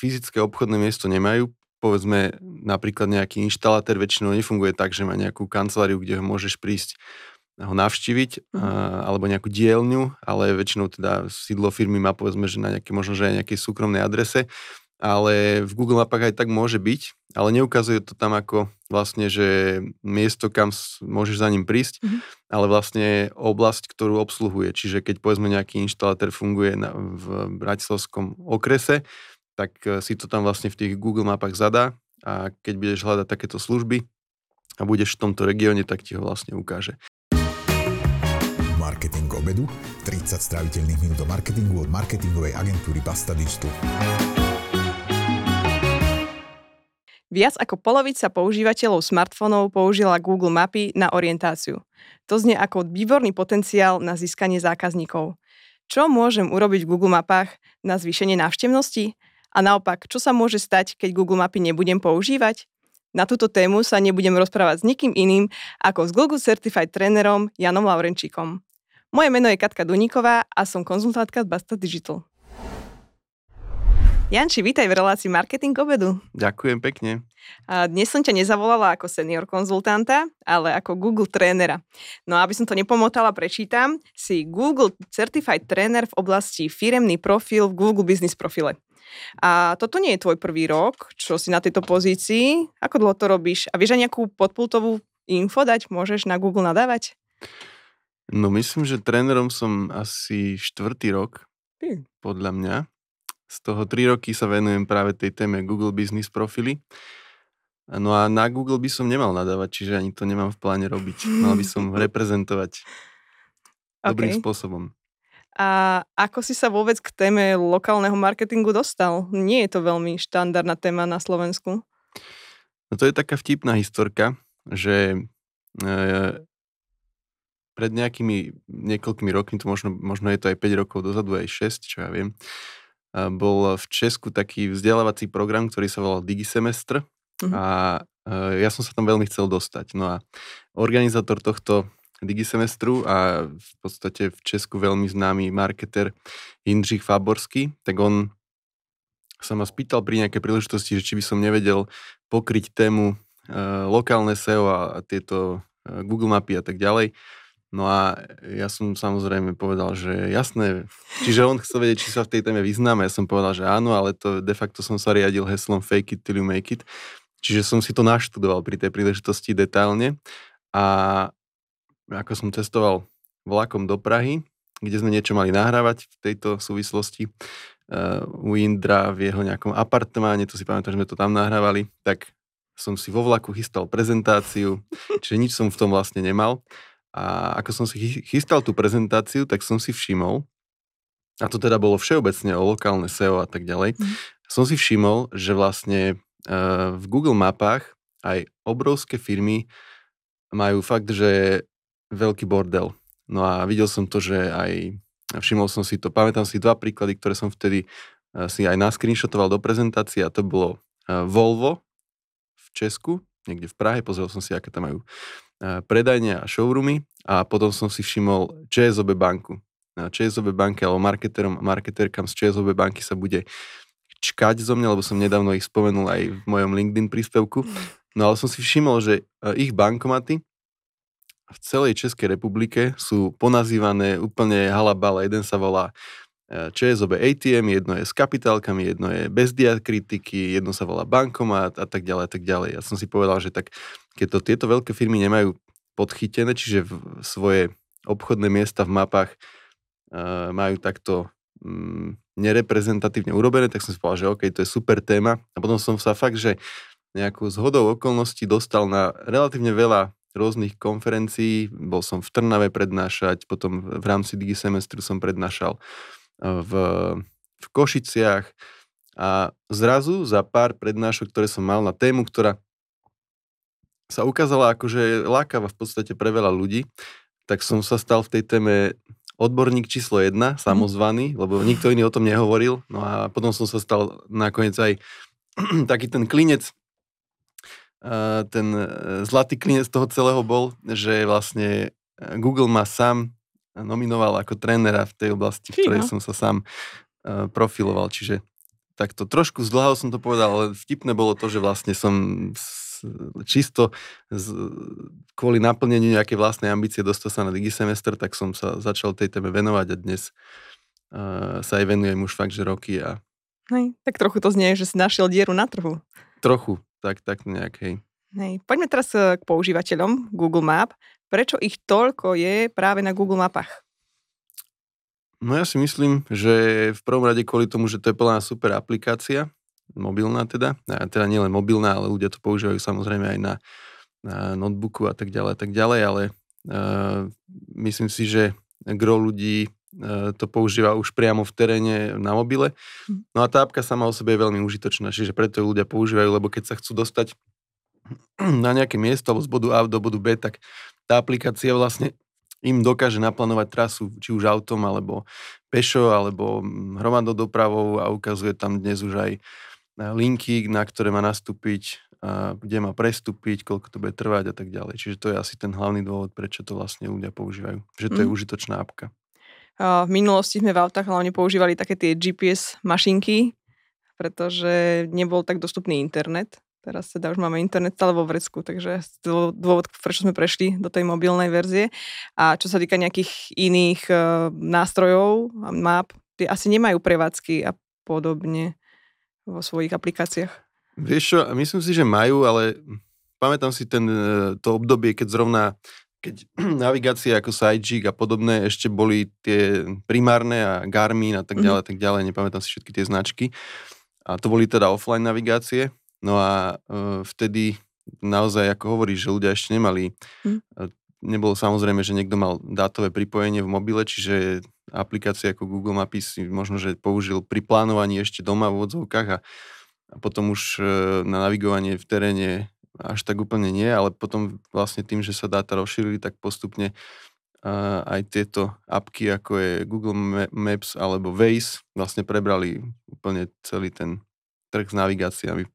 fyzické obchodné miesto nemajú, povedzme napríklad nejaký inštalatér väčšinou nefunguje tak, že má nejakú kanceláriu, kde ho môžeš prísť ho navštíviť, mm. alebo nejakú dielňu, ale väčšinou teda sídlo firmy má povedzme, že na nejaké, možno, že aj nejakej súkromnej adrese, ale v Google mapách aj tak môže byť, ale neukazuje to tam ako vlastne, že miesto, kam môžeš za ním prísť, mm-hmm. ale vlastne oblasť, ktorú obsluhuje. Čiže keď povedzme nejaký inštalatér funguje na, v Bratislavskom okrese, tak e, si to tam vlastne v tých Google mapách zadá a keď budeš hľadať takéto služby a budeš v tomto regióne, tak ti ho vlastne ukáže. Marketing obedu, 30 stráviteľných minút do marketingu od marketingovej agentúry Basta Digital. Viac ako polovica používateľov smartfónov použila Google Mapy na orientáciu. To znie ako výborný potenciál na získanie zákazníkov. Čo môžem urobiť v Google Mapách na zvýšenie návštevnosti? A naopak, čo sa môže stať, keď Google Mapy nebudem používať? Na túto tému sa nebudem rozprávať s nikým iným ako s Google Certified trénerom Janom Laurenčíkom. Moje meno je Katka Duníková a som konzultantka z Basta Digital. Janči, vítaj v relácii Marketing obedu. Ďakujem pekne. Dnes som ťa nezavolala ako senior konzultanta, ale ako Google trénera. No a aby som to nepomotala, prečítam, si Google Certified Trainer v oblasti firemný profil v Google Business profile. A toto nie je tvoj prvý rok, čo si na tejto pozícii. Ako dlho to robíš? A vieš aj nejakú podpultovú info dať? Môžeš na Google nadávať? No myslím, že trénerom som asi štvrtý rok, hm. podľa mňa. Z toho 3 roky sa venujem práve tej téme Google Business profily. No a na Google by som nemal nadávať, čiže ani to nemám v pláne robiť. Mal by som reprezentovať dobrým okay. spôsobom. A ako si sa vôbec k téme lokálneho marketingu dostal? Nie je to veľmi štandardná téma na Slovensku. No to je taká vtipná historka, že e, pred nejakými niekoľkými rokmi, to možno, možno je to aj 5 rokov dozadu, aj 6, čo ja viem, bol v Česku taký vzdelávací program, ktorý sa volal Digisemestr mm-hmm. a ja som sa tam veľmi chcel dostať. No a organizátor tohto Digisemestru a v podstate v Česku veľmi známy marketer Jindřich Faborský, tak on sa ma spýtal pri nejakej príležitosti, že či by som nevedel pokryť tému e, lokálne SEO a, a tieto e, Google mapy a tak ďalej. No a ja som samozrejme povedal, že jasné. Čiže on chcel vedieť, či sa v tej téme vyznáme. Ja som povedal, že áno, ale to de facto som sa riadil heslom fake it till you make it. Čiže som si to naštudoval pri tej príležitosti detailne. A ako som cestoval vlakom do Prahy, kde sme niečo mali nahrávať v tejto súvislosti, uh, u Indra v jeho nejakom apartmáne, to si pamätám, že sme to tam nahrávali, tak som si vo vlaku chystal prezentáciu, čiže nič som v tom vlastne nemal. A ako som si chystal tú prezentáciu, tak som si všimol, a to teda bolo všeobecne o lokálne SEO a tak ďalej, mm. som si všimol, že vlastne uh, v Google mapách aj obrovské firmy majú fakt, že veľký bordel. No a videl som to, že aj všimol som si to, pamätám si dva príklady, ktoré som vtedy uh, si aj naskrinšotoval do prezentácie a to bolo uh, Volvo v Česku, niekde v Prahe, pozrel som si, aké tam majú predajne a showroomy a potom som si všimol ČSOB banku. Na ČSOB banke alebo marketerom marketerkám z ČSOB banky sa bude čkať zo mňa, lebo som nedávno ich spomenul aj v mojom LinkedIn príspevku. No ale som si všimol, že ich bankomaty v celej Českej republike sú ponazývané úplne halabala. Jeden sa volá e, ČSOB ATM, jedno je s kapitálkami, jedno je bez diakritiky, jedno sa volá bankomat a tak ďalej a tak ďalej. Ja som si povedal, že tak keď to tieto veľké firmy nemajú podchytené, čiže v svoje obchodné miesta v mapách uh, majú takto um, nereprezentatívne urobené, tak som si povedal, že OK, to je super téma. A potom som sa fakt, že nejakú zhodou okolností dostal na relatívne veľa rôznych konferencií. Bol som v Trnave prednášať, potom v rámci Digi semestru som prednášal v, v Košiciach a zrazu za pár prednášok, ktoré som mal na tému, ktorá sa ukázala akože lákava v podstate pre veľa ľudí, tak som sa stal v tej téme odborník číslo jedna, mhm. samozvaný, lebo nikto iný o tom nehovoril. No a potom som sa stal nakoniec aj taký ten klinec, ten e, zlatý klinec toho celého bol, že vlastne e, Google ma sám nominoval ako trénera v tej oblasti, v ktorej som sa sám e, profiloval. Čiže takto trošku zdlhavo som to povedal, ale vtipné bolo to, že vlastne som čisto z, kvôli naplneniu nejakej vlastnej ambície dostal sa na digisemester, tak som sa začal tej téme venovať a dnes uh, sa aj venujem už fakt, že roky a Hej, tak trochu to znie, že si našiel dieru na trhu. trochu, tak, tak nejak, hej. Hej. Poďme teraz eh, k používateľom Google Map. Prečo ich toľko je práve na Google mapách? No ja si myslím, že v prvom rade kvôli tomu, že to je plná super aplikácia, mobilná teda, teda nielen mobilná, ale ľudia to používajú samozrejme aj na, na notebooku a tak ďalej a tak ďalej, ale uh, myslím si, že gro ľudí to používa už priamo v teréne na mobile. No a tá apka sama o sebe je veľmi užitočná, čiže preto ju ľudia používajú, lebo keď sa chcú dostať na nejaké miesto alebo z bodu A do bodu B, tak tá aplikácia vlastne im dokáže naplánovať trasu, či už autom, alebo pešo, alebo mm, hromadnou dopravou a ukazuje tam dnes už aj e, linky, na ktoré má nastúpiť, a kde má prestúpiť, koľko to bude trvať a tak ďalej. Čiže to je asi ten hlavný dôvod, prečo to vlastne ľudia používajú. Že to mm. je Mhm. užitočná apka. V minulosti sme v autách hlavne používali také tie GPS mašinky, pretože nebol tak dostupný internet. Teraz teda už máme internet stále vo vrecku, takže dôvod, prečo sme prešli do tej mobilnej verzie. A čo sa týka nejakých iných uh, nástrojov a map, tie asi nemajú prevádzky a podobne vo svojich aplikáciách. Vieš čo, myslím si, že majú, ale pamätám si ten, e, to obdobie, keď zrovna keď navigácie ako Sidegeek a podobné ešte boli tie primárne a Garmin a tak Mhm. ďalej, tak ďalej, nepamätám si všetky tie značky. A to boli teda offline navigácie. No a e, vtedy naozaj, ako hovoríš, že ľudia ešte nemali, Mhm. e, nebolo samozrejme, že niekto mal dátové pripojenie v mobile, čiže aplikácie ako Google Mapy si možno, že použil pri plánovaní ešte doma v odzovkách a, a potom už e, na navigovanie v teréne až tak úplne nie, ale potom vlastne tým, že sa dáta rozšírili, tak postupne a aj tieto apky, ako je Google Ma- Maps alebo Waze, vlastne prebrali úplne celý ten trh s navigáciami,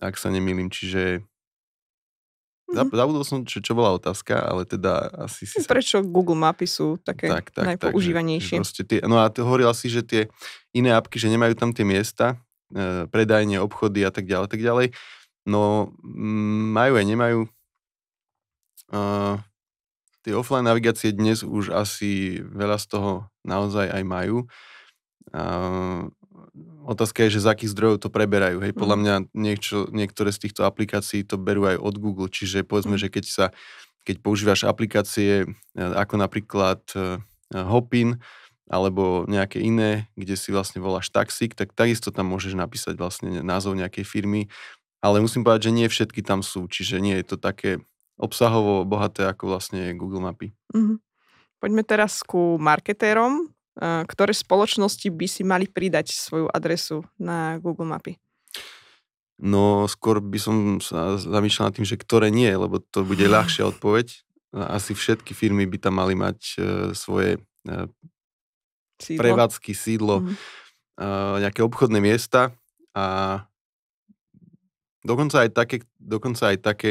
ak sa nemýlim. Čiže Mhm. zabudol som, čo, čo bola otázka, ale teda asi si sa... Prečo Google mapy sú také Tak, tak, tak. že- najpoužívanejšie? že proste tie, no a hovorila si, že tie iné apky, že nemajú tam tie miesta, e, predajne, obchody a tak ďalej, tak ďalej. No, mm, majú aj nemajú. Uh, tie offline navigácie dnes už asi veľa z toho naozaj aj majú. Uh, otázka je, že z akých zdrojov to preberajú. Hej, podľa Mhm. mňa niečo, niektoré z týchto aplikácií to berú aj od Google, čiže povedzme, Mhm. že keď sa keď používaš aplikácie e, ako napríklad e, Hopin alebo nejaké iné, kde si vlastne voláš taxík, tak takisto tam môžeš napísať vlastne názov nejakej firmy, ale musím povedať, že nie všetky tam sú, čiže nie je to také obsahovo bohaté ako vlastne Google mapy. Mhm. Poďme teraz ku marketérom. Eh, Ktoré spoločnosti by si mali pridať svoju adresu na Google mapy? No skôr by som sa zamýšľal nad tým, že ktoré nie, lebo to bude ľahšia odpoveď. Asi všetky firmy by tam mali mať e, svoje e, Sídlo? prevádzky, sídlo, Mhm. e, nejaké obchodné miesta a dokonca aj také, dokonca aj také,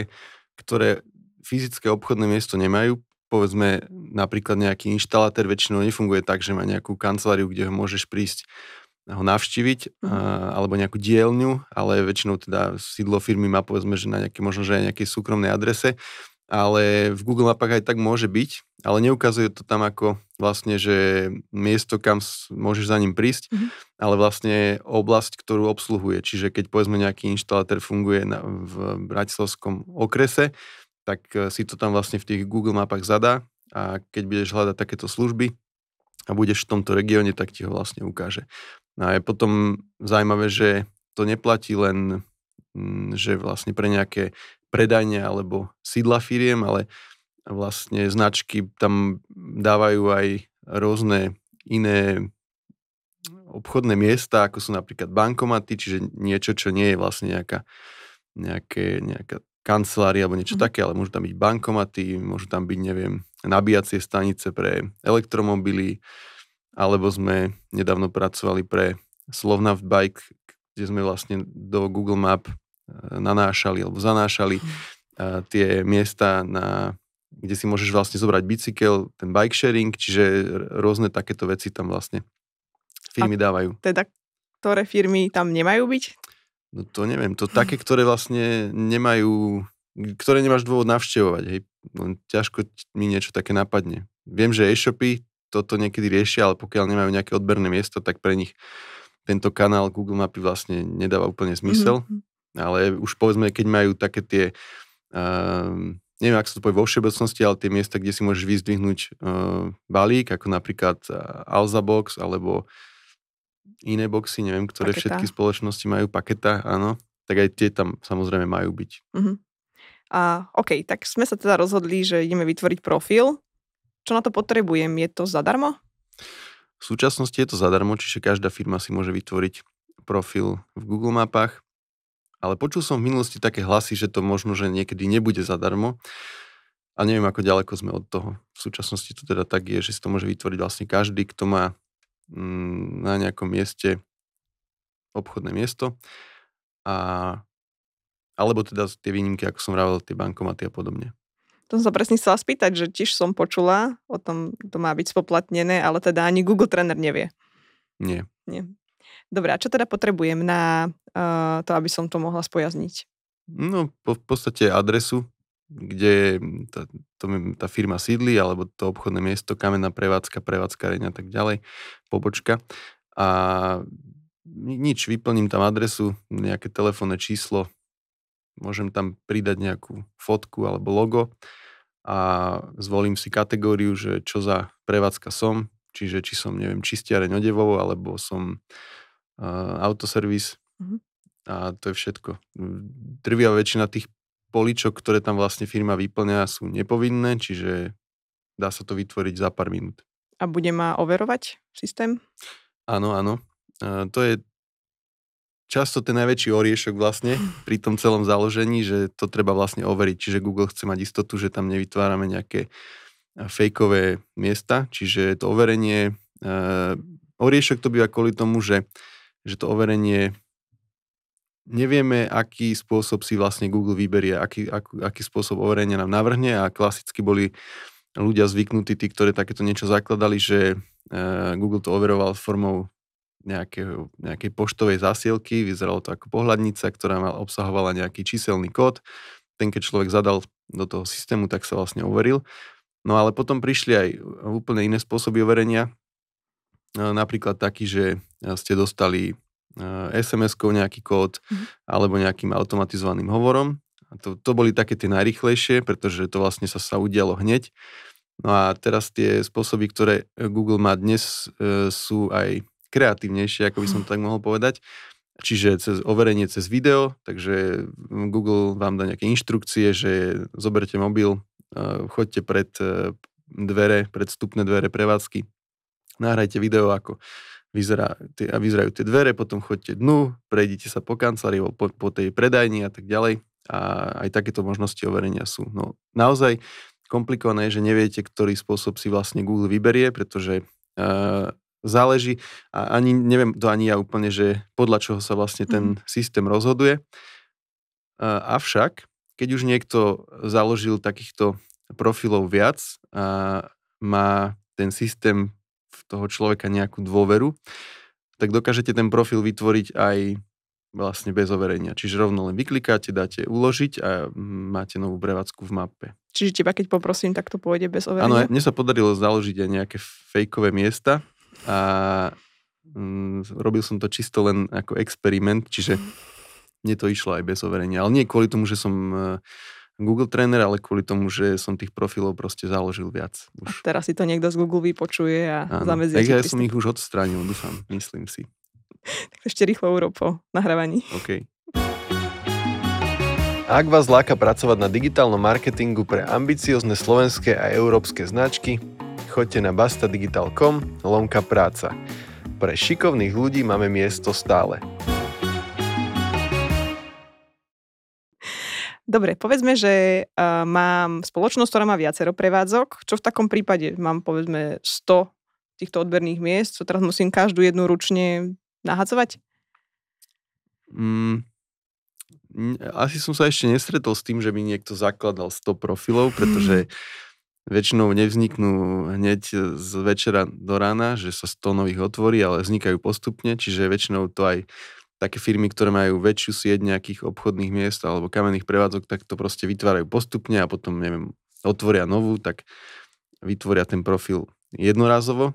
ktoré fyzické obchodné miesto nemajú. Povedzme napríklad nejaký inštalatér väčšinou nefunguje tak, že má nejakú kanceláriu, kde ho môžeš prísť ho navštíviť, Mhm. a, alebo nejakú dielňu, ale väčšinou teda sídlo firmy má povedzme, že na nejaké, možno, že aj nejakej súkromnej adrese, ale v Google mapách aj tak môže byť, ale neukazuje to tam ako vlastne, že miesto, kam môžeš za ním prísť, Mhm. ale vlastne oblasť, ktorú obsluhuje. Čiže keď povedzme nejaký inštalatér funguje na, v bratislavskom okrese, tak e, si to tam vlastne v tých Google mapách zadá a keď budeš hľadať takéto služby a budeš v tomto regióne, tak ti ho vlastne ukáže. No a je potom zaujímavé, že to neplatí len, mm, že vlastne pre nejaké predajne alebo sídla firiem, ale vlastne značky tam dávajú aj rôzne iné obchodné miesta, ako sú napríklad bankomaty, čiže niečo, čo nie je vlastne nejaká, nejaké, nejaká kancelária alebo niečo Mhm. také, ale môžu tam byť bankomaty, môžu tam byť, neviem, nabíjacie stanice pre elektromobily, alebo sme nedávno pracovali pre Slovnaft Bike, kde sme vlastne do Google Map nanášali alebo zanášali a tie miesta, na, kde si môžeš vlastne zobrať bicykel, ten bike sharing, čiže rôzne takéto veci tam vlastne firmy dávajú. Teda ktoré firmy tam nemajú byť? No to neviem, to také, ktoré vlastne nemajú, ktoré nemáš dôvod navštevovať, hej. No, ťažko mi niečo také napadne. Viem, že e-shopy toto niekedy riešia, ale pokiaľ nemajú nejaké odberné miesto, tak pre nich tento kanál Google Mapy vlastne nedáva úplne zmysel. Mm-hmm. Ale už povedzme, keď majú také tie, uh, neviem, ak sa to povie vo všeobecnosti, ale tie miesta, kde si môžeš vyzdvihnúť uh, balík, ako napríklad uh, Alza Box, alebo iné boxy, neviem, ktoré paketa. všetky spoločnosti majú, paketa, áno, tak aj tie tam samozrejme majú byť. Uh-huh. A OK, tak sme sa teda rozhodli, že ideme vytvoriť profil. Čo na to potrebujem? Je to zadarmo? V súčasnosti je to zadarmo, čiže každá firma si môže vytvoriť profil v Google mapách, ale počul som v minulosti také hlasy, že to možno, že niekedy nebude zadarmo a neviem, ako ďaleko sme od toho. V súčasnosti to teda tak je, že si to môže vytvoriť vlastne každý, kto má Mm, na nejakom mieste obchodné miesto a alebo teda tie výnimky, ako som vravel, tie bankomaty a podobne. To som sa presne chcela spýtať, že tiež som počula o tom, to má byť spoplatnené, ale teda ani Google Trainer nevie. Nie. Nie. Dobre, a čo teda potrebujem na uh, to, aby som to mohla spojazniť? No, po, v podstate adresu, kde tá, to, tá firma sídli, alebo to obchodné miesto, kamenná prevádzka, prevádzkareň a tak ďalej, pobočka. A nič, vyplním tam adresu, nejaké telefónne číslo, môžem tam pridať nejakú fotku alebo logo a zvolím si kategóriu, že čo za prevádzka som, čiže či som, neviem, čistiareň odevov, alebo som uh, autoservis. Mm-hmm. A to je všetko. Drvia väčšina tých poličok, ktoré tam vlastne firma vyplňa, sú nepovinné, čiže dá sa to vytvoriť za pár minút. A bude ma overovať systém? Áno, áno. To je často ten najväčší oriešok vlastne pri tom celom založení, že to treba vlastne overiť. Čiže Google chce mať istotu, že tam nevytvárame nejaké fejkové miesta, čiže to overenie, oriešok to býva kvôli tomu, že, že to overenie nevieme, aký spôsob si vlastne Google vyberie, aký, aký, aký spôsob overenia nám navrhne a klasicky boli ľudia zvyknutí, tí, ktorí takéto niečo zakladali, že uh, Google to overoval formou nejakého, nejakej poštovej zásielky, vyzeralo to ako pohľadnica, ktorá mal, obsahovala nejaký číselný kód. Ten, keď človek zadal do toho systému, tak sa vlastne overil. No ale potom prišli aj úplne iné spôsoby overenia. Napríklad taký, že ste dostali SMS-kou nejaký kód mm-hmm. alebo nejakým automatizovaným hovorom. A to, to boli také tie najrychlejšie, pretože to vlastne sa, sa udialo hneď. No a teraz tie spôsoby, ktoré Google má dnes, e, sú aj kreatívnejšie, ako by som to tak mohol povedať. Čiže cez overenie cez video, takže Google vám dá nejaké inštrukcie, že zoberte mobil, e, choďte pred e, dvere, pred vstupné dvere prevádzky, nahrajte video, ako vyzerá, tie, vyzerajú tie dvere, potom chodte dnu, prejdite sa po kancelárii, po, po tej predajni a tak ďalej. A aj takéto možnosti overenia sú. No, naozaj komplikované je, že neviete, ktorý spôsob si vlastne Google vyberie, pretože uh, záleží a ani, neviem to ani ja úplne, že podľa čoho sa vlastne ten mm. systém rozhoduje. Uh, avšak, keď už niekto založil takýchto profilov viac a má ten systém toho človeka nejakú dôveru, tak dokážete ten profil vytvoriť aj vlastne bez overenia. Čiže rovno len vyklikáte, dáte uložiť a máte novú prevádzku v mape. Čiže teba keď poprosím, tak to pôjde bez overenia? Áno, mne sa podarilo založiť aj nejaké fejkové miesta a mm, robil som to čisto len ako experiment, čiže mne to išlo aj bez overenia. Ale nie kvôli tomu, že som Google tréner, ale kvôli tomu, že som tých profilov proste založil viac. Už. A teraz si to niekto z Google vypočuje a zamedzí. Tak ja som ich už odstránil, dúfam, myslím si. tak ešte rýchlo urób po nahrávaní. OK. Ak vás láka pracovať na digitálnom marketingu pre ambiciozne slovenské a európske značky, choďte na bastadigital.com lomka práca. Pre šikovných ľudí máme miesto stále. Dobre, povedzme, že uh, mám spoločnosť, ktorá má viacero prevádzok. Čo v takom prípade? Mám povedzme 100 týchto odberných miest, čo teraz musím každú jednu ručne nahadzovať? Mm, asi som sa ešte nestretol s tým, že by niekto zakladal 100 profilov, pretože väčšinou nevzniknú hneď z večera do rána, že sa 100 nových otvorí, ale vznikajú postupne, čiže väčšinou to aj také firmy, ktoré majú väčšiu sieť nejakých obchodných miest alebo kamenných prevádzok, tak to proste vytvárajú postupne a potom, neviem, otvoria novú, tak vytvoria ten profil jednorazovo.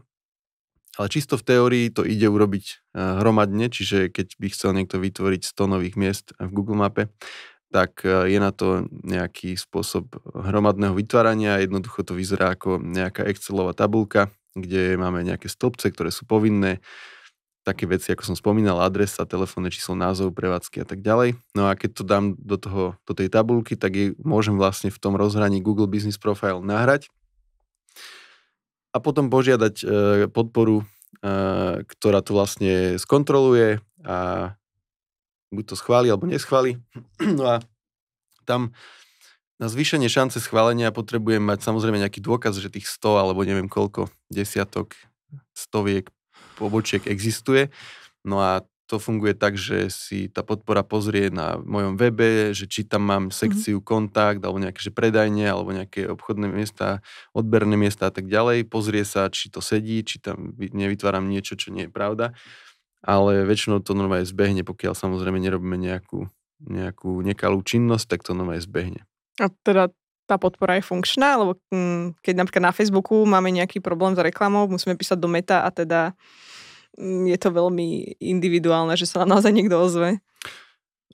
Ale čisto v teórii to ide urobiť eh, hromadne, čiže keď by chcel niekto vytvoriť 100 nových miest v Google Mape, tak eh, je na to nejaký spôsob hromadného vytvárania. Jednoducho to vyzerá ako nejaká Excelová tabulka, kde máme nejaké stĺpce, ktoré sú povinné, také veci, ako som spomínal, adresa, telefónne číslo, názov prevádzky a tak ďalej. No a keď to dám do, toho, do tej tabulky, tak jej môžem vlastne v tom rozhraní Google Business Profile nahrať a potom požiadať e, podporu, e, ktorá to vlastne skontroluje a buď to schváli alebo neschváli. No a tam na zvýšenie šance schválenia potrebujem mať samozrejme nejaký dôkaz, že tých 100 alebo neviem koľko desiatok, stoviek pobočiek existuje. No a to funguje tak, že si tá podpora pozrie na mojom webe, že či tam mám mhm. sekciu mm-hmm. kontakt, alebo nejaké že predajne, alebo nejaké obchodné miesta, odberné miesta a tak ďalej. Pozrie sa, či to sedí, či tam nevytváram niečo, čo nie je pravda. Ale väčšinou to normálne zbehne, pokiaľ samozrejme nerobíme nejakú, nejakú nekalú činnosť, tak to normálne zbehne. A teda tá podpora je funkčná, lebo hm, keď napríklad na Facebooku máme nejaký problém s reklamou, musíme písať do meta a teda hm, je to veľmi individuálne, že sa nám naozaj niekto ozve.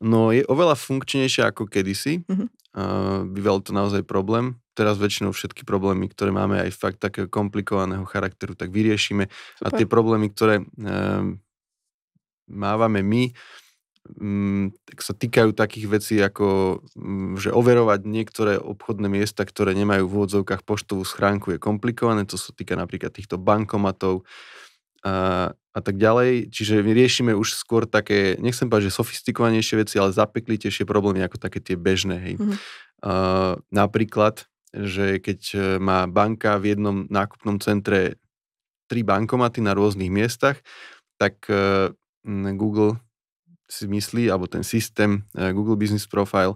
No je oveľa funkčnejšia ako kedysi. Uh, býval to naozaj problém. Teraz väčšinou všetky problémy, ktoré máme aj fakt takého komplikovaného charakteru, tak vyriešime. Super. A tie problémy, ktoré uh, mávame my, Mm, tak sa týkajú takých vecí ako, mm, že overovať niektoré obchodné miesta, ktoré nemajú v úvodzovkách poštovú schránku je komplikované, to sa týka napríklad týchto bankomatov a, a tak ďalej. Čiže my riešime už skôr také, nechcem povedať, že sofistikovanejšie veci, ale zapeklitejšie problémy ako také tie bežné. Hej. Mm-hmm. Uh, napríklad, že keď e, má banka v jednom nákupnom centre tri bankomaty na rôznych miestach, tak uh, Google si myslí, alebo ten systém eh, Google Business Profile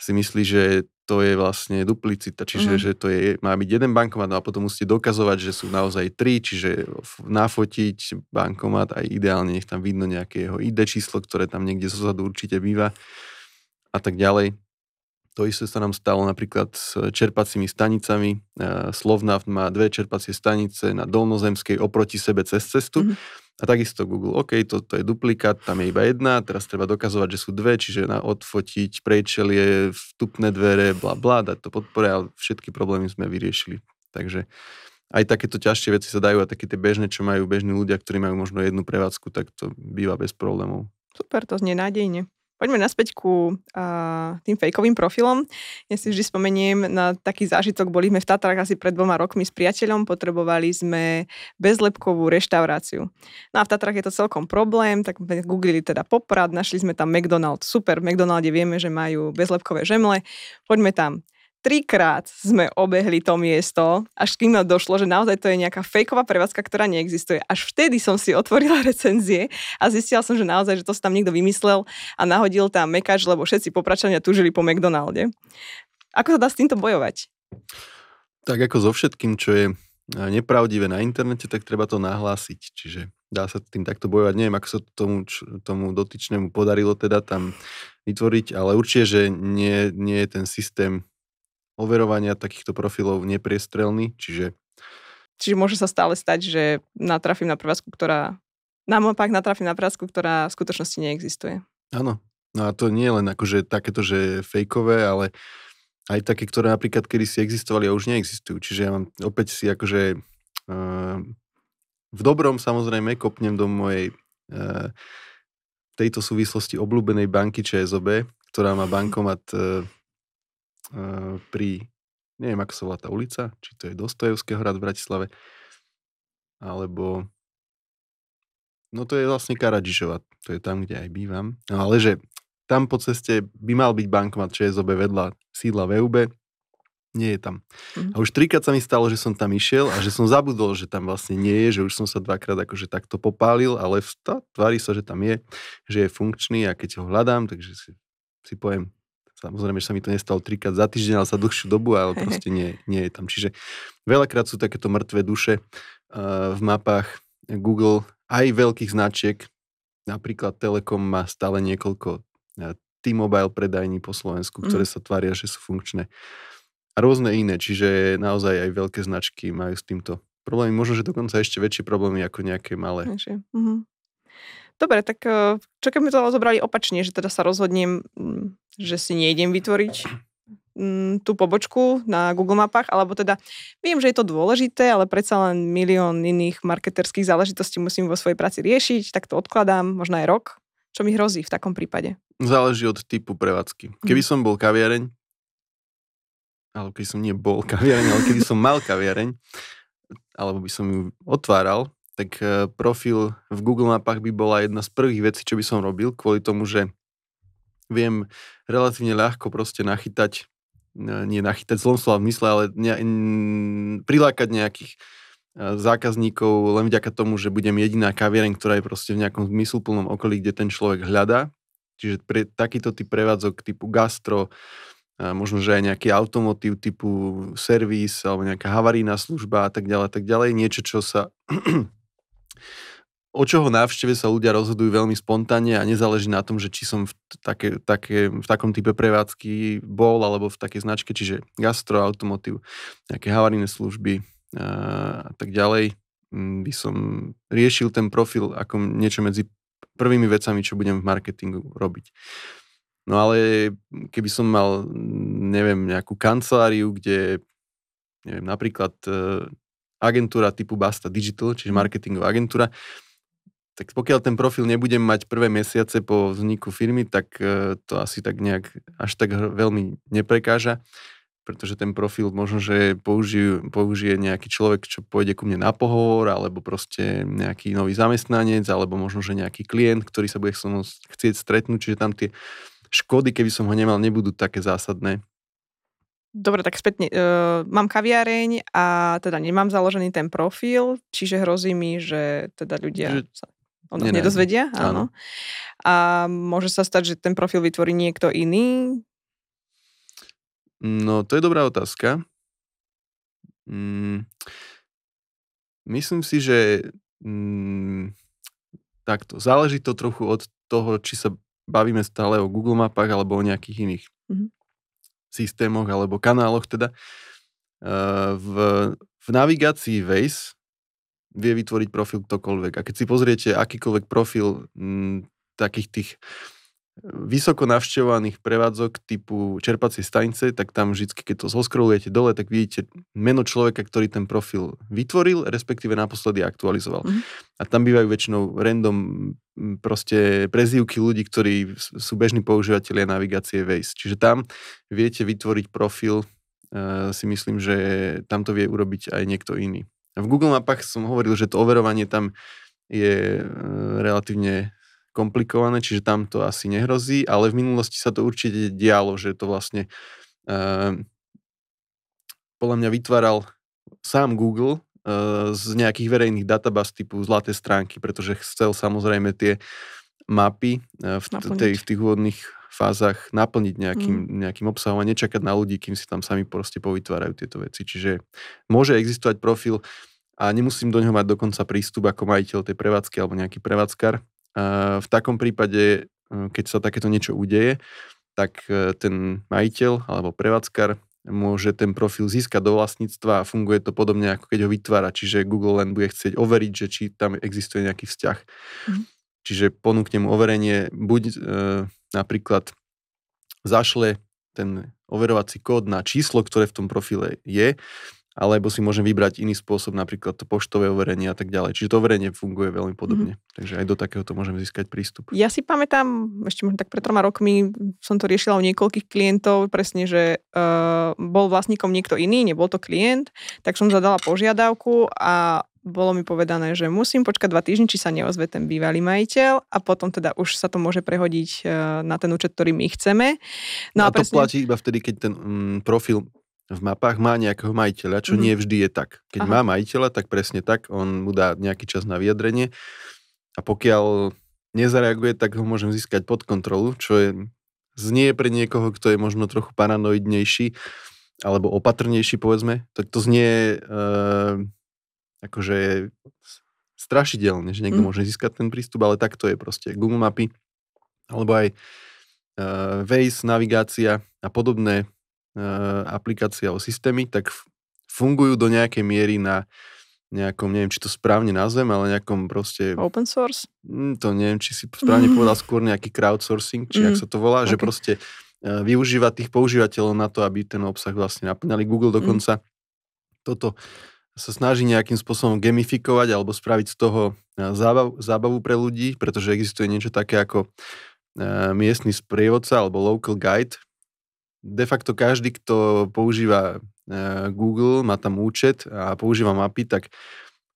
si myslí, že to je vlastne duplicita, čiže mm. že to je, má byť jeden bankomat no a potom musíte dokazovať, že sú naozaj tri, čiže nafotiť bankomat aj ideálne, nech tam vidno nejaké jeho ID číslo, ktoré tam niekde zozadu určite býva a tak ďalej. To isté sa nám stalo napríklad s čerpacími stanicami. Eh, Slovnaft má dve čerpacie stanice na Dolnozemskej oproti sebe cez cestu. Mm-hmm a takisto Google, OK, toto je duplikát, tam je iba jedna, teraz treba dokazovať, že sú dve, čiže na odfotiť prejčelie, vstupné dvere, bla bla, dať to podpore, ale všetky problémy sme vyriešili. Takže aj takéto ťažšie veci sa dajú a také tie bežné, čo majú bežní ľudia, ktorí majú možno jednu prevádzku, tak to býva bez problémov. Super, to znie nádejne. Poďme naspäť ku uh, tým fejkovým profilom. Ja si vždy spomeniem na taký zážitok. Boli sme v Tatrách asi pred dvoma rokmi s priateľom, potrebovali sme bezlepkovú reštauráciu. No a v Tatrách je to celkom problém, tak sme googlili teda Poprad, našli sme tam McDonald. Super, v McDonalde vieme, že majú bezlepkové žemle. Poďme tam trikrát sme obehli to miesto, až kým došlo, že naozaj to je nejaká fejková prevádzka, ktorá neexistuje. Až vtedy som si otvorila recenzie a zistila som, že naozaj, že to si tam niekto vymyslel a nahodil tam mekač, lebo všetci popračania tužili po McDonalde. Ako sa dá s týmto bojovať? Tak ako so všetkým, čo je nepravdivé na internete, tak treba to nahlásiť. Čiže dá sa tým takto bojovať. Neviem, ako sa to tomu, tomu dotyčnému podarilo teda tam vytvoriť, ale určite, že nie, nie je ten systém overovania takýchto profilov nepriestrelný, čiže... Čiže môže sa stále stať, že natrafím na prevádzku, ktorá... Naopak natrafím na prevádzku, ktorá v skutočnosti neexistuje. Áno. No a to nie je len akože takéto, že fejkové, ale aj také, ktoré napríklad kedy si existovali a už neexistujú. Čiže ja mám opäť si akože uh, v dobrom samozrejme kopnem do mojej uh, tejto súvislosti obľúbenej banky ČSOB, ktorá má bankomat uh, pri, neviem ako sa volá tá ulica, či to je Dostojevského hrad v Bratislave, alebo no to je vlastne Karadžišova, to je tam, kde aj bývam. No ale že tam po ceste by mal byť bankomat ČSOB vedľa sídla VUB, nie je tam. Mm. A už trikrát sa mi stalo, že som tam išiel a že som zabudol, že tam vlastne nie je, že už som sa dvakrát akože takto popálil, ale tvári sa, že tam je, že je funkčný a keď ho hľadám, takže si, si poviem, Samozrejme, že sa mi to nestalo trikrát za týždeň, ale za dlhšiu dobu, ale proste nie, nie je tam. Čiže veľakrát sú takéto mŕtve duše uh, v mapách Google aj veľkých značiek. Napríklad Telekom má stále niekoľko uh, T-Mobile predajní po Slovensku, ktoré mm. sa tvária, že sú funkčné. A rôzne iné, čiže naozaj aj veľké značky majú s týmto problémy. Možno, že dokonca ešte väčšie problémy ako nejaké malé. Mm-hmm. Dobre, tak eh, čo keby to zobrali opačne, že teda sa rozhodnem, mm, že si nejdem vytvoriť mm, tú pobočku na Google mapách, alebo teda viem, že je to dôležité, ale predsa len milión iných marketerských záležitostí musím vo svojej práci riešiť, tak to odkladám, možno aj rok. Čo mi hrozí v takom prípade? Záleží od typu prevádzky. Keby mhm. som bol kaviareň, alebo keby som nie bol kaviareň, ale keby som mal kaviareň, alebo by som ju otváral, tak e, profil v Google mapách by bola jedna z prvých vecí, čo by som robil, kvôli tomu, že viem relatívne ľahko proste nachytať, e, nie nachytať zlom slova v mysle, ale ne, prilákať nejakých e, zákazníkov len vďaka tomu, že budem jediná kaviareň, ktorá je proste v nejakom zmysluplnom okolí, kde ten človek hľadá. Čiže pre takýto typ prevádzok typu gastro, možno, že aj nejaký automotív typu servis alebo nejaká havarijná služba a tak ďalej, tak ďalej. Niečo, čo sa o čoho návšteve sa ľudia rozhodujú veľmi spontánne a nezáleží na tom, že či som v, také, také, v takom type prevádzky bol alebo v takej značke, čiže gastro, automotív, nejaké havarijné služby a tak ďalej, mm, by som riešil ten profil ako niečo medzi prvými vecami, čo budem v marketingu robiť. No ale keby som mal, neviem, nejakú kanceláriu, kde neviem, napríklad agentúra typu Basta Digital, čiže mhm. marketingová agentúra, tak pokiaľ ten profil nebudem mať prvé mesiace po vzniku firmy, tak e, to asi tak nejak až tak veľmi neprekáža, pretože ten profil možno, že použije, použije nejaký človek, čo pôjde ku mne na pohovor, alebo proste nejaký nový zamestnanec, alebo možno, že nejaký klient, ktorý sa bude chcieť stretnúť, čiže tam tie škody, keby som ho nemal, nebudú také zásadné. Dobre, tak spätne. Uh, mám kaviareň a teda nemám založený ten profil, čiže hrozí mi, že teda ľudia že... sa o nás nedozvedia. Áno. áno. A môže sa stať, že ten profil vytvorí niekto iný? No, to je dobrá otázka. Mm, myslím si, že mm, takto. Záleží to trochu od toho, či sa bavíme stále o Google mapách alebo o nejakých iných. Mm-hmm systémoch alebo kanáloch teda. V, v navigácii Waze vie vytvoriť profil ktokoľvek. A keď si pozriete akýkoľvek profil m, takých tých vysoko navštevovaných prevádzok typu čerpacie stanice, tak tam vždy, keď to zoskrolujete dole, tak vidíte meno človeka, ktorý ten profil vytvoril, respektíve naposledy aktualizoval. Mm-hmm. A tam bývajú väčšinou random proste prezývky ľudí, ktorí sú bežní používateľia navigácie Waze. Čiže tam viete vytvoriť profil, uh, si myslím, že tam to vie urobiť aj niekto iný. V Google mapách som hovoril, že to overovanie tam je uh, relatívne komplikované, čiže tam to asi nehrozí, ale v minulosti sa to určite dialo, že to vlastne uh, podľa mňa vytváral sám Google uh, z nejakých verejných databáz typu zlaté stránky, pretože chcel samozrejme tie mapy uh, v, tej, v tých úvodných fázach naplniť nejakým, mm. nejakým obsahom a nečakať na ľudí, kým si tam sami proste povytvárajú tieto veci. Čiže môže existovať profil a nemusím do neho mať dokonca prístup ako majiteľ tej prevádzky alebo nejaký prevádzkar, v takom prípade, e, keď sa takéto niečo udeje, tak e, ten majiteľ alebo prevádzkar môže ten profil získať do vlastníctva a funguje to podobne ako keď ho vytvára, čiže Google len bude chcieť overiť, že či tam existuje nejaký vzťah. Mm. Čiže ponúkne mu overenie, buď e, napríklad zašle ten overovací kód na číslo, ktoré v tom profile je, alebo si môžem vybrať iný spôsob, napríklad to poštové overenie a tak ďalej. Čiže to overenie funguje veľmi podobne. Mm. Takže aj do takéhoto môžem získať prístup. Ja si pamätám, ešte možno tak pred troma rokmi som to riešila u niekoľkých klientov, presne, že uh, bol vlastníkom niekto iný, nebol to klient, tak som zadala požiadavku a bolo mi povedané, že musím počkať dva týždne, či sa neozve ten bývalý majiteľ a potom teda už sa to môže prehodiť e, na ten účet, ktorý my chceme. No a, a to presne... platí iba vtedy, keď ten mm, profil v mapách má nejakého majiteľa, čo mm. nie vždy je tak. Keď Aha. má majiteľa, tak presne tak, on mu dá nejaký čas na vyjadrenie a pokiaľ nezareaguje, tak ho môžem získať pod kontrolu, čo je znie pre niekoho, kto je možno trochu paranoidnejší, alebo opatrnejší, povedzme, tak to znie uh, akože strašidelne, že niekto mm. môže získať ten prístup, ale tak to je proste Google Mapy, alebo aj uh, Waze, navigácia a podobné aplikácie alebo systémy, tak fungujú do nejakej miery na nejakom, neviem, či to správne nazvem, ale nejakom proste... Open source? Mm, to neviem, či si správne mm. povedal skôr nejaký crowdsourcing, či mm. ak sa to volá, okay. že proste uh, využíva tých používateľov na to, aby ten obsah vlastne naplňali. Google dokonca mm. toto sa snaží nejakým spôsobom gamifikovať alebo spraviť z toho zábav, zábavu pre ľudí, pretože existuje niečo také ako miestny sprievodca alebo local guide. De facto každý, kto používa Eh, Google, má tam účet a používa mapy, tak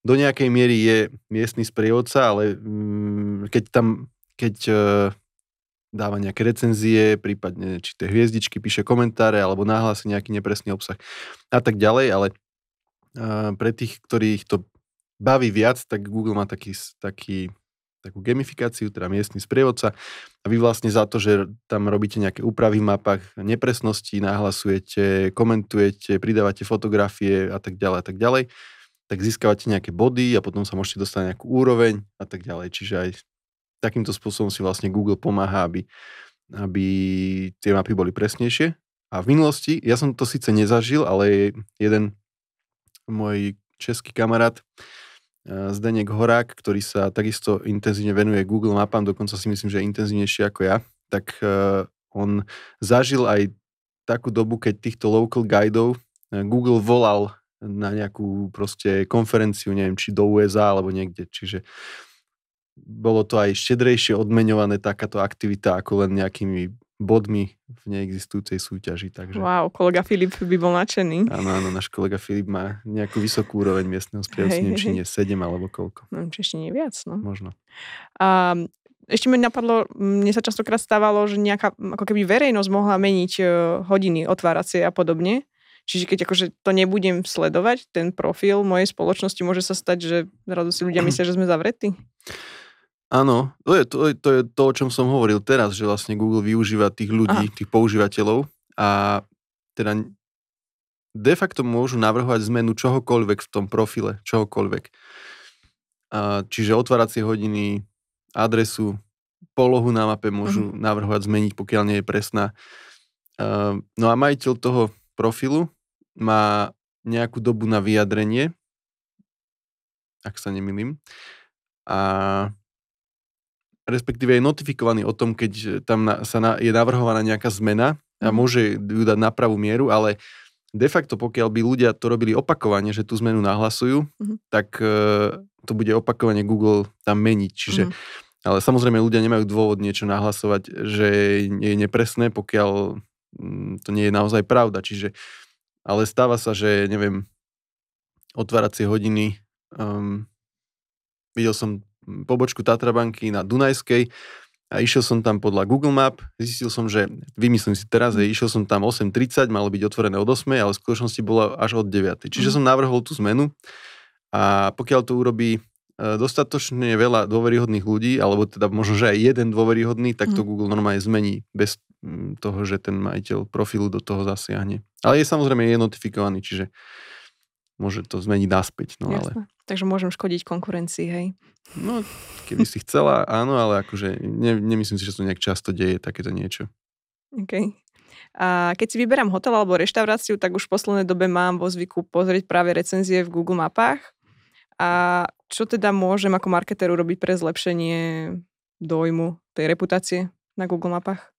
do nejakej miery je miestny sprievodca, ale mm, keď tam, keď eh, dáva nejaké recenzie, prípadne či tie hviezdičky, píše komentáre alebo nahlási nejaký nepresný obsah a tak ďalej, ale eh, pre tých, ktorých to baví viac, tak Google má taký, taký takú gamifikáciu, teda miestny sprievodca a vy vlastne za to, že tam robíte nejaké úpravy v mapách, nepresnosti, nahlasujete, komentujete, pridávate fotografie a tak ďalej a tak ďalej, tak získavate nejaké body a potom sa môžete dostať na nejakú úroveň a tak ďalej. Čiže aj takýmto spôsobom si vlastne Google pomáha, aby, aby tie mapy boli presnejšie. A v minulosti, ja som to síce nezažil, ale jeden môj český kamarát Zdenek Horák, ktorý sa takisto intenzívne venuje Google mapám, dokonca si myslím, že je intenzívnejší ako ja, tak eh, on zažil aj takú dobu, keď týchto local guidov eh, Google volal na nejakú proste konferenciu, neviem, či do USA alebo niekde, čiže bolo to aj štedrejšie odmeňované takáto aktivita ako len nejakými bodmi v neexistujúcej súťaži. Takže... Wow, kolega Filip by bol nadšený. Áno, áno, náš kolega Filip má nejakú vysokú úroveň miestneho sprievodcu, neviem, či nie 7 alebo koľko. No, či ešte nie viac, no. Možno. A, ešte mi napadlo, mne sa častokrát stávalo, že nejaká, ako keby verejnosť mohla meniť e, hodiny otváracie a podobne. Čiže keď akože to nebudem sledovať, ten profil mojej spoločnosti, môže sa stať, že zrazu si ľudia myslia, že sme zavretí? Áno, to je to, to je to, o čom som hovoril teraz, že vlastne Google využíva tých ľudí, Aha. tých používateľov a teda de facto môžu navrhovať zmenu čohokoľvek v tom profile, čohokoľvek. A, čiže otváracie hodiny, adresu, polohu na mape môžu uh-huh. navrhovať zmeniť, pokiaľ nie je presná. A, no a majiteľ toho profilu má nejakú dobu na vyjadrenie, ak sa nemýlim. A respektíve je notifikovaný o tom, keď tam na, sa na, je navrhovaná nejaká zmena a mhm. môže ju dať na pravú mieru, ale de facto pokiaľ by ľudia to robili opakovane, že tú zmenu nahlasujú, mm-hmm. tak uh, to bude opakovane Google tam meniť. Čiže, mm-hmm. ale samozrejme ľudia nemajú dôvod niečo nahlasovať, že je nepresné, pokiaľ mm, to nie je naozaj pravda. Čiže, ale stáva sa, že neviem, otváracie hodiny, um, videl som pobočku Tatrabanky na Dunajskej a išiel som tam podľa Google Map, zistil som, že, vymyslím si teraz, že išiel som tam 8.30, malo byť otvorené od 8, ale v skutočnosti bolo až od 9. Čiže mm. som navrhol tú zmenu a pokiaľ to urobí e, dostatočne veľa dôveryhodných ľudí, alebo teda možno, že aj jeden dôveryhodný, tak to mm. Google normálne zmení bez toho, že ten majiteľ profilu do toho zasiahne. Ale je samozrejme je notifikovaný, čiže môže to zmeniť naspäť. No ale... Takže môžem škodiť konkurencii, hej? No, keby si chcela, áno, ale akože ne, nemyslím si, že to nejak často deje takéto niečo. OK. A keď si vyberám hotel alebo reštauráciu, tak už v poslednej dobe mám vo zvyku pozrieť práve recenzie v Google mapách. A čo teda môžem ako marketer urobiť pre zlepšenie dojmu tej reputácie na Google mapách?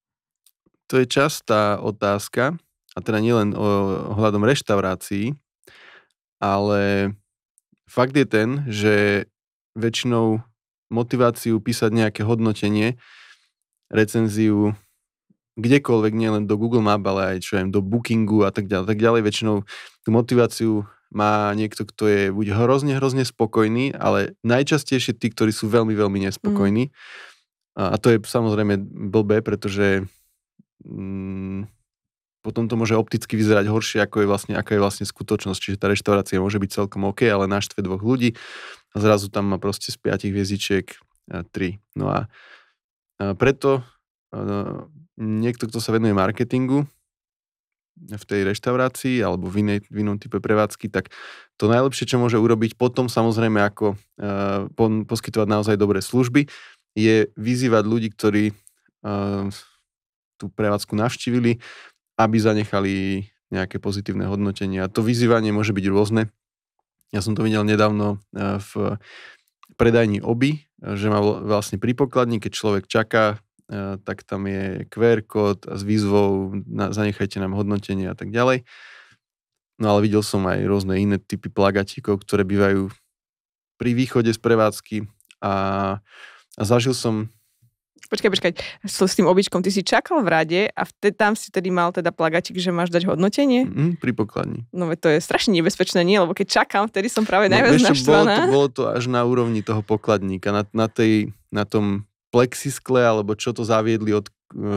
To je častá otázka, a teda nielen o hľadom reštaurácií, ale fakt je ten, že väčšinou motiváciu písať nejaké hodnotenie, recenziu, kdekoľvek, nielen do Google Map, ale aj čo viem, do Bookingu a tak ďalej, tak ďalej. Väčšinou tú motiváciu má niekto, kto je buď hrozne, hrozne spokojný, ale najčastejšie tí, ktorí sú veľmi, veľmi nespokojní. Mm. A to je samozrejme blbé, pretože mm, potom to môže opticky vyzerať horšie, ako je vlastne, ako je vlastne skutočnosť. Čiže tá reštaurácia môže byť celkom OK, ale naštve dvoch ľudí a zrazu tam má proste z piatich hviezdičiek tri. No a preto niekto, kto sa venuje marketingu v tej reštaurácii alebo v, inej, v inom type prevádzky, tak to najlepšie, čo môže urobiť potom, samozrejme, ako poskytovať naozaj dobré služby, je vyzývať ľudí, ktorí tú prevádzku navštívili, aby zanechali nejaké pozitívne hodnotenie. A to vyzývanie môže byť rôzne. Ja som to videl nedávno uh, v predajni oby, že má vlastne pri pokladni, keď človek čaká, e, tak tam je QR kód s výzvou, zanechajte nám hodnotenie a tak ďalej. No ale videl som aj rôzne iné typy plagatíkov, ktoré bývajú pri východe z prevádzky a, a zažil som Počkaj, počkaj, so, s tým običkom, ty si čakal v rade a vtedy, tam si tedy mal teda plagatik, že máš dať hodnotenie? Mm, pri pokladni. No to je strašne nebezpečné, nie? Lebo keď čakám, vtedy som práve no, najviac naštvaná. Bolo to, bolo to až na úrovni toho pokladníka, na, na, tej, na tom plexiskle, alebo čo to zaviedli od e,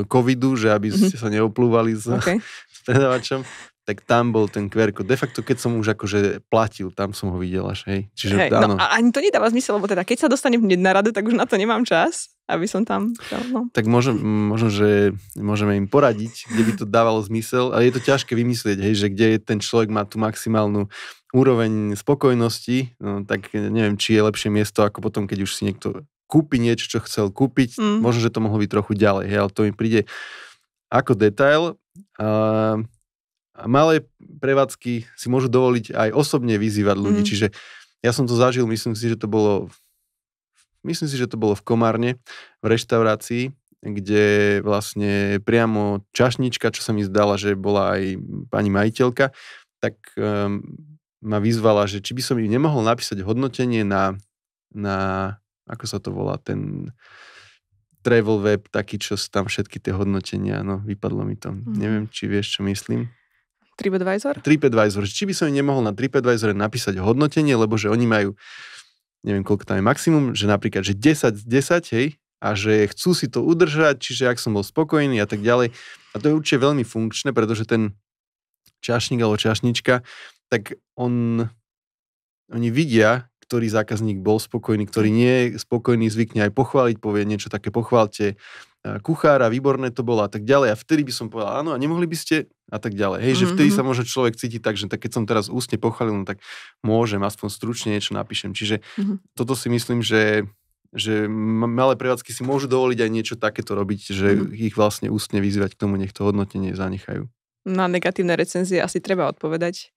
covidu, že aby mm-hmm. ste sa neoplúvali s, okay. s predavačom tak tam bol ten QR De facto, keď som už akože platil, tam som ho videl až, hej. Čiže no áno. No, a ani to nedáva zmysel, lebo teda keď sa dostanem hneď na radu, tak už na to nemám čas, aby som tam... No. Tak možno, možno, že môžeme im poradiť, kde by to dávalo zmysel, ale je to ťažké vymyslieť, hej, že kde ten človek má tú maximálnu úroveň spokojnosti, no, tak neviem, či je lepšie miesto, ako potom, keď už si niekto kúpi niečo, čo chcel kúpiť, mm. možno, že to mohlo byť trochu ďalej, hej, ale to mi príde ako detail. Uh, malé prevádzky si môžu dovoliť aj osobne vyzývať ľudí. Mm. Čiže ja som to zažil, myslím si, že to bolo myslím si, že to bolo v Komárne, v reštaurácii, kde vlastne priamo čašnička, čo sa mi zdala, že bola aj pani majiteľka, tak um, ma vyzvala, že či by som im nemohol napísať hodnotenie na, na ako sa to volá, ten travel web, taký, čo tam všetky tie hodnotenia, no vypadlo mi to. Mm. Neviem, či vieš, čo myslím. TripAdvisor? TripAdvisor. Či by som im nemohol na TripAdvisor napísať hodnotenie, lebo že oni majú, neviem koľko tam je maximum, že napríklad, že 10 z 10, hej, a že chcú si to udržať, čiže ak som bol spokojný a tak ďalej. A to je určite veľmi funkčné, pretože ten čašník alebo čašnička, tak on, oni vidia, ktorý zákazník bol spokojný, ktorý nie je spokojný, zvykne aj pochváliť, povie niečo také, pochválte kuchára, výborné to bolo a tak ďalej. A vtedy by som povedal, áno, a nemohli by ste a tak ďalej. Hej, že mm-hmm. vtedy sa môže človek cítiť tak, že tak keď som teraz ústne pochválil, no tak môžem, aspoň stručne niečo napíšem. Čiže mm-hmm. toto si myslím, že že malé prevádzky si môžu dovoliť aj niečo takéto robiť, že mm. ich vlastne ústne vyzývať k tomu, nech to hodnotenie zanechajú. Na negatívne recenzie asi treba odpovedať.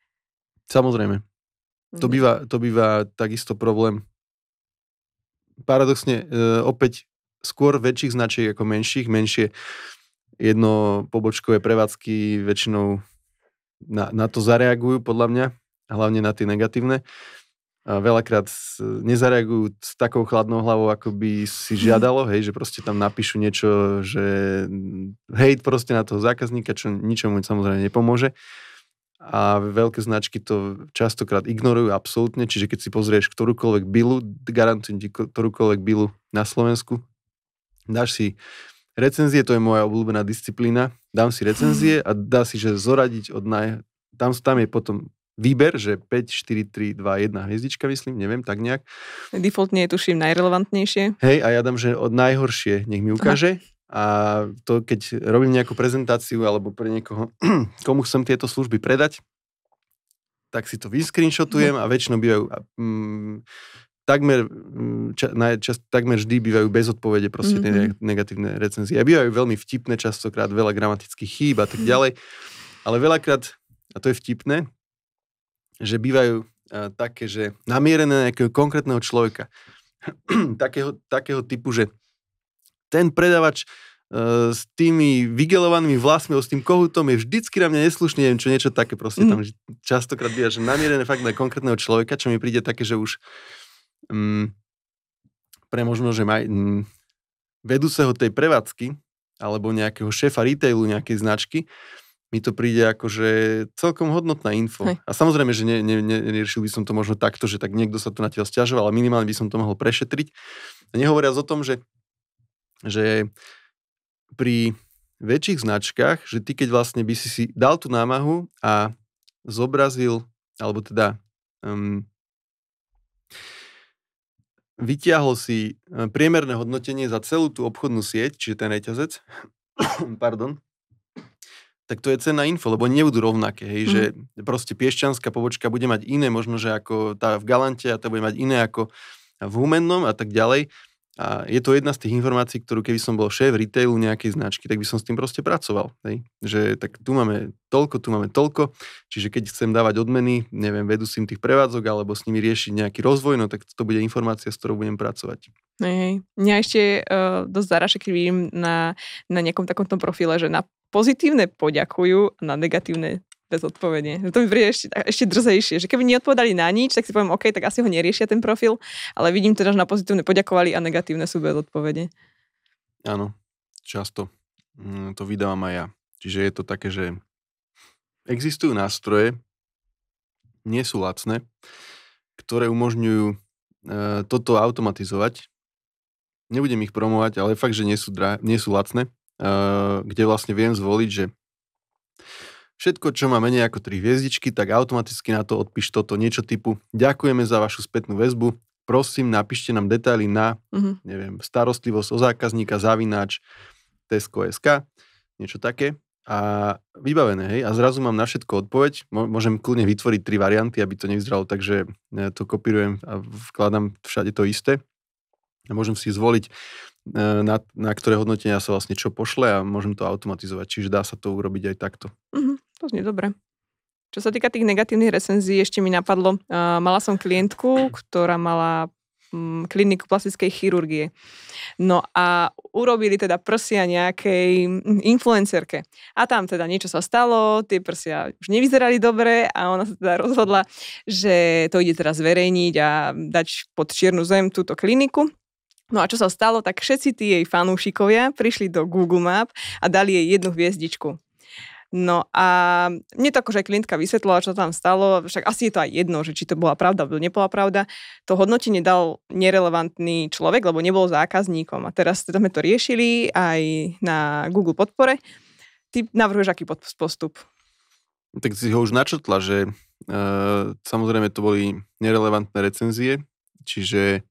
Samozrejme. To, mhm. býva, to býva takisto problém. Paradoxne, e, opäť skôr väčších značiek ako menších. Menšie jedno pobočkové prevádzky väčšinou na, na to zareagujú, podľa mňa, hlavne na tie negatívne. A veľakrát nezareagujú s takou chladnou hlavou, ako by si žiadalo, hej, že proste tam napíšu niečo, že hejt proste na toho zákazníka, čo ničomu samozrejme nepomôže. A veľké značky to častokrát ignorujú absolútne, čiže keď si pozrieš ktorúkoľvek bilu, garantujem ti ktorúkoľvek bilu na Slovensku, dáš si recenzie, to je moja obľúbená disciplína, dám si recenzie a dá si, že zoradiť od naj... Tam, tam je potom výber, že 5, 4, 3, 2, 1 hviezdička, myslím, neviem, tak nejak. Defaultne je tuším najrelevantnejšie. Hej, a ja dám, že od najhoršie nech mi ukáže. Aha. A to, keď robím nejakú prezentáciu alebo pre niekoho, komu chcem tieto služby predať, tak si to vyscreenshotujem a väčšinou bývajú mm, takmer, mm, ča, čas, takmer vždy bývajú bez odpovede proste mm-hmm. tie negatívne recenzie. A bývajú veľmi vtipné, častokrát veľa gramatických chýb a tak ďalej. Ale veľakrát, a to je vtipné, že bývajú také, že namierené na nejakého konkrétneho človeka. takého, takého typu, že ten predavač uh, s tými vygelovanými vlasmi, s tým kohutom je vždycky na mňa neslušný, neviem čo, niečo také proste mm. tam častokrát býva, že namierené fakt na konkrétneho človeka, čo mi príde také, že už mm, pre možno, že maj, mm, vedúceho tej prevádzky alebo nejakého šéfa retailu nejakej značky, mi to príde ako, že celkom hodnotná info. Hej. A samozrejme, že ne, ne, ne, neriešil by som to možno takto, že tak niekto sa to na teba stiažoval, ale minimálne by som to mohol prešetriť. A nehovoriac o tom, že, že pri väčších značkách, že ty keď vlastne by si si dal tú námahu a zobrazil, alebo teda um, vytiahol si e, priemerné hodnotenie za celú tú obchodnú sieť, čiže ten reťazec, pardon, tak to je cena info, lebo nebudú rovnaké, hej, mm. že proste piešťanská pobočka bude mať iné, možno, že ako tá v Galante a tá bude mať iné ako v Humennom a tak ďalej. A je to jedna z tých informácií, ktorú keby som bol šéf retailu nejakej značky, tak by som s tým proste pracoval. Hej? Že tak tu máme toľko, tu máme toľko, čiže keď chcem dávať odmeny, neviem, vedú si tých prevádzok alebo s nimi riešiť nejaký rozvoj, no tak to bude informácia, s ktorou budem pracovať. Hej, hej. Mňa ešte uh, dosť zaraše, keď vidím na, na nejakom takomto profile, že na pozitívne poďakujú na negatívne bez odpovede. To mi príde ešte, ešte drzejšie, že keby neodpovedali na nič, tak si poviem, OK, tak asi ho neriešia ten profil, ale vidím teda, že na pozitívne poďakovali a negatívne sú bez odpovede. Áno, často mm, to vydávam aj ja. Čiže je to také, že existujú nástroje, nie sú lacné, ktoré umožňujú e, toto automatizovať. Nebudem ich promovať, ale fakt, že nie sú, drá, nie sú lacné Eh, kde vlastne viem zvoliť, že všetko, čo má menej ako 3 hviezdičky, tak automaticky na to odpíš toto niečo typu ďakujeme za vašu spätnú väzbu, prosím, napíšte nám detaily na, uh-huh. neviem, starostlivosť o zákazníka, zavináč, Tesco.sk, niečo také a vybavené, hej, a zrazu mám na všetko odpoveď, môžem kľudne vytvoriť tri varianty, aby to nevyzeralo tak, že eh, to kopírujem a vkladám všade to isté a môžem si zvoliť E, na, na ktoré hodnotenia sa vlastne čo pošle a môžem to automatizovať. Čiže dá sa to urobiť aj takto. Mm-hmm, to znie dobre. Čo sa týka tých negatívnych recenzií, ešte mi napadlo, uh, mala som klientku, ktorá mala um, kliniku plastickej chirurgie. No a urobili teda prsia nejakej influencerke. A tam teda niečo sa stalo, tie prsia už nevyzerali dobre a ona sa teda rozhodla, že to ide teraz zverejniť a dať pod čiernu zem túto kliniku. No a čo sa stalo, tak všetci tí jej fanúšikovia prišli do Google Map a dali jej jednu hviezdičku. No a mne to akože klientka vysvetlila, čo tam stalo, však asi je to aj jedno, že či to bola pravda, alebo nebola pravda. To hodnotenie dal nerelevantný človek, lebo nebol zákazníkom. A teraz teda sme to riešili aj na Google podpore. Ty navrhuješ aký postup? Tak si ho už načrtla, že e, samozrejme to boli nerelevantné recenzie, čiže